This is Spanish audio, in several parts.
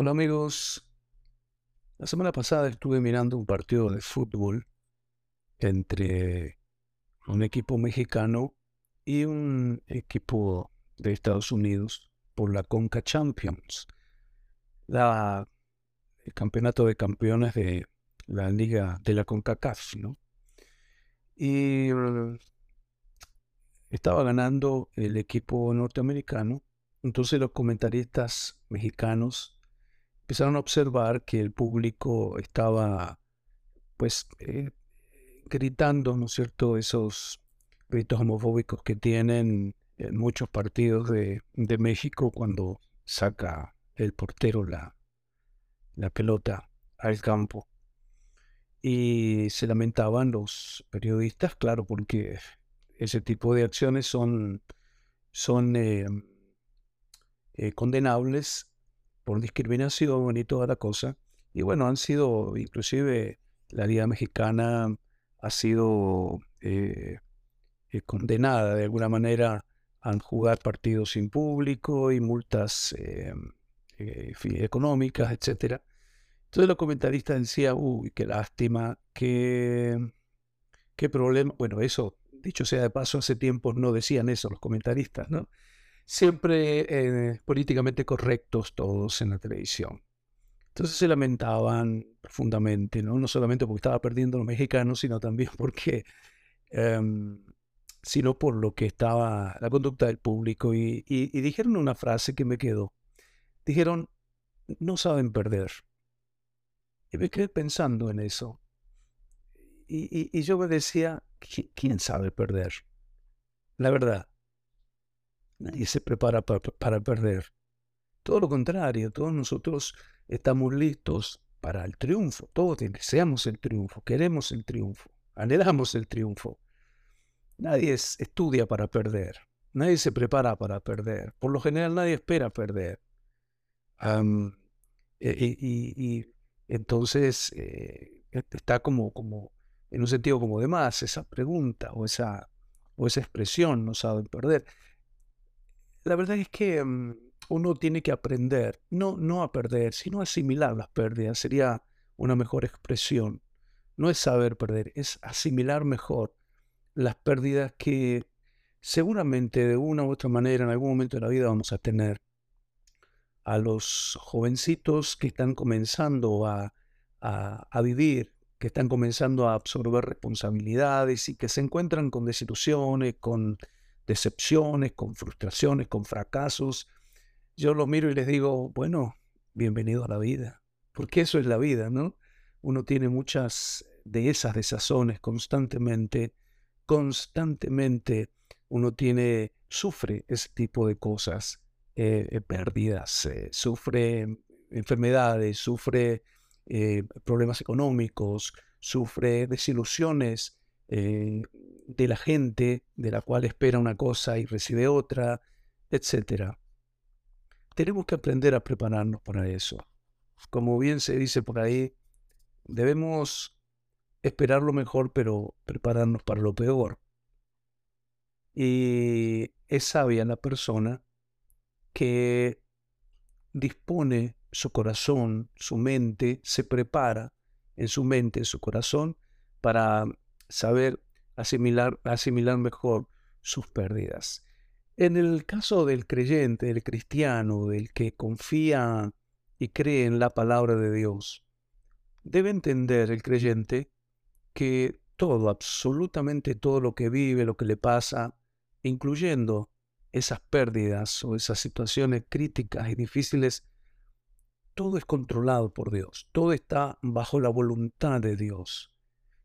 Hola amigos. La semana pasada estuve mirando un partido de fútbol entre un equipo mexicano y un equipo de Estados Unidos por la Conca Champions, la, el campeonato de campeones de la liga de la CONCACAF, ¿no? Y eh, estaba ganando el equipo norteamericano, entonces los comentaristas mexicanos empezaron a observar que el público estaba, pues, eh, gritando, ¿no es cierto?, esos gritos homofóbicos que tienen en muchos partidos de, México cuando saca el portero la, pelota al campo. Y se lamentaban los periodistas, claro, porque ese tipo de acciones son, son eh, eh, condenables por discriminación y toda la cosa. Y bueno, han sido, inclusive la Liga Mexicana ha sido eh, eh, condenada de alguna manera a jugar partidos sin público y multas eh, económicas, etc. Entonces los comentaristas decían, uy, qué lástima, qué, qué problema. Bueno, eso, dicho sea de paso, hace tiempo no decían eso los comentaristas, ¿no? Siempre eh, políticamente correctos todos en la televisión. Entonces se lamentaban profundamente, ¿no? no solamente porque estaba perdiendo los mexicanos, sino también porque, em, sino por lo que estaba la conducta del público. Y, dijeron una frase que me quedó. Dijeron, no saben perder. Y me quedé pensando en eso. Y, y yo me decía, ¿quién sabe perder? La verdad, Nadie se prepara para, perder. Todo lo contrario, todos nosotros estamos listos para el triunfo. Todos deseamos el triunfo, queremos el triunfo, anhelamos el triunfo. Nadie estudia para perder, nadie se prepara para perder. Por lo general nadie espera perder. E, y, entonces eh, está como, como, en un sentido como de más esa pregunta o esa, o esa expresión, no saben perder. La verdad es que mm, uno tiene que aprender, no, no a perder, sino a asimilar las pérdidas. Sería una mejor expresión. No es saber perder, es asimilar mejor las pérdidas que seguramente de una u otra manera en algún momento de la vida vamos a tener. A los jovencitos que están comenzando a, a vivir, que están comenzando a absorber responsabilidades y que se encuentran con desilusiones, con decepciones, con frustraciones, con fracasos, yo los miro y les digo, bueno, bienvenido a la vida, porque eso es la vida, ¿no? Uno tiene muchas de esas desazones constantemente, constantemente uno tiene, sufre ese tipo de cosas, eh, eh, pérdidas, eh, sufre enfermedades, sufre problemas económicos, sufre desilusiones, eh, de la gente, de la cual espera una cosa y recibe otra, etc. Tenemos que aprender a prepararnos para eso. Como bien se dice por ahí, debemos esperar lo mejor, pero prepararnos para lo peor. Y es sabia la persona que dispone su corazón, su mente, se prepara en su mente, en su corazón, para saber asimilar, asimilar mejor sus pérdidas. En el caso del creyente, del cristiano, del que confía y cree en la palabra de Dios, debe entender el creyente que todo, absolutamente todo lo que vive, lo que le pasa, incluyendo esas pérdidas o esas situaciones críticas y difíciles, todo es controlado por Dios, todo está bajo la voluntad de Dios.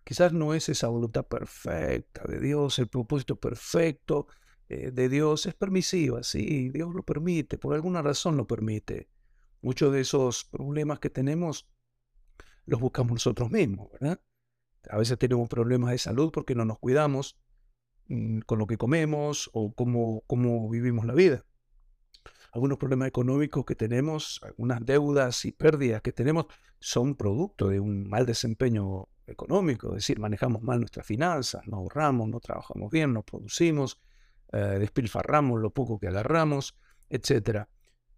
Quizás no es esa voluntad perfecta de Dios, el propósito perfecto eh, de Dios. Es permisiva, sí, Dios lo permite, por alguna razón lo permite. Muchos de esos problemas que tenemos los buscamos nosotros mismos, ¿verdad? A veces tenemos problemas de salud porque no nos cuidamos mm, con lo que comemos o cómo, cómo vivimos la vida. Algunos problemas económicos que tenemos, algunas deudas y pérdidas que tenemos son producto de un mal desempeño económico, es decir, manejamos mal nuestras finanzas, no ahorramos, no trabajamos bien, no producimos, eh, despilfarramos lo poco que agarramos, etc.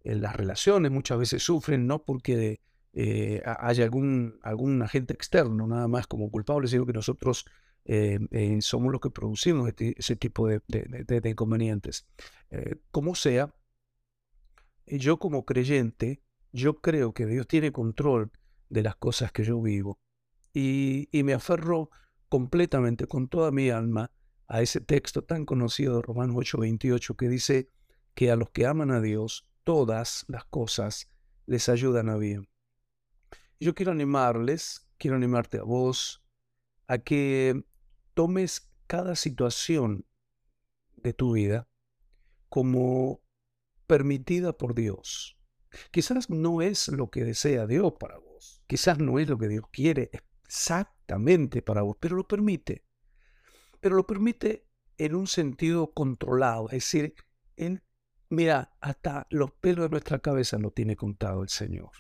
las relaciones muchas veces sufren no porque eh, haya algún, algún agente externo nada más como culpable, sino que nosotros eh, eh, somos los que producimos este, ese tipo de inconvenientes. como sea, yo como creyente, yo creo que Dios tiene control de las cosas que yo vivo y, me aferro completamente, con toda mi alma, a ese texto tan conocido de Romanos 8:28 que dice que a los que aman a Dios, todas las cosas les ayudan a bien. Yo quiero animarles, quiero animarte a vos, a que tomes cada situación de tu vida como permitida por Dios. Quizás no es lo que desea Dios para vos, quizás no es lo que Dios quiere exactamente para vos, pero lo permite. Pero lo permite en un sentido controlado, es decir, en, mira, hasta los pelos de nuestra cabeza lo tiene contado el Señor.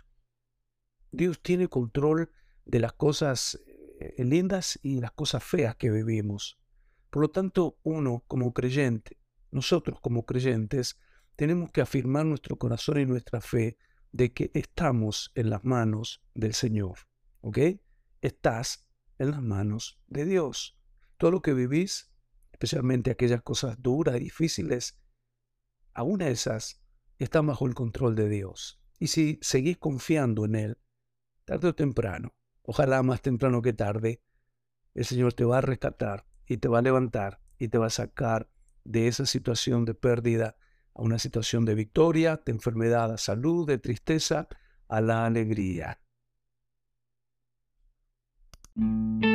Dios tiene control de las cosas eh, lindas y las cosas feas que vivimos. Por lo tanto, uno como creyente, nosotros como creyentes, tenemos que afirmar nuestro corazón y nuestra fe de que estamos en las manos del Señor. ¿Ok? Estás en las manos de Dios. Todo lo que vivís, especialmente aquellas cosas duras y difíciles, aún esas están bajo el control de Dios. Y si seguís confiando en Él, tarde o temprano, ojalá más temprano que tarde, el Señor te va a rescatar y te va a levantar y te va a sacar de esa situación de pérdida a una situación de victoria, de enfermedad a salud, de tristeza a la alegría. Thank you.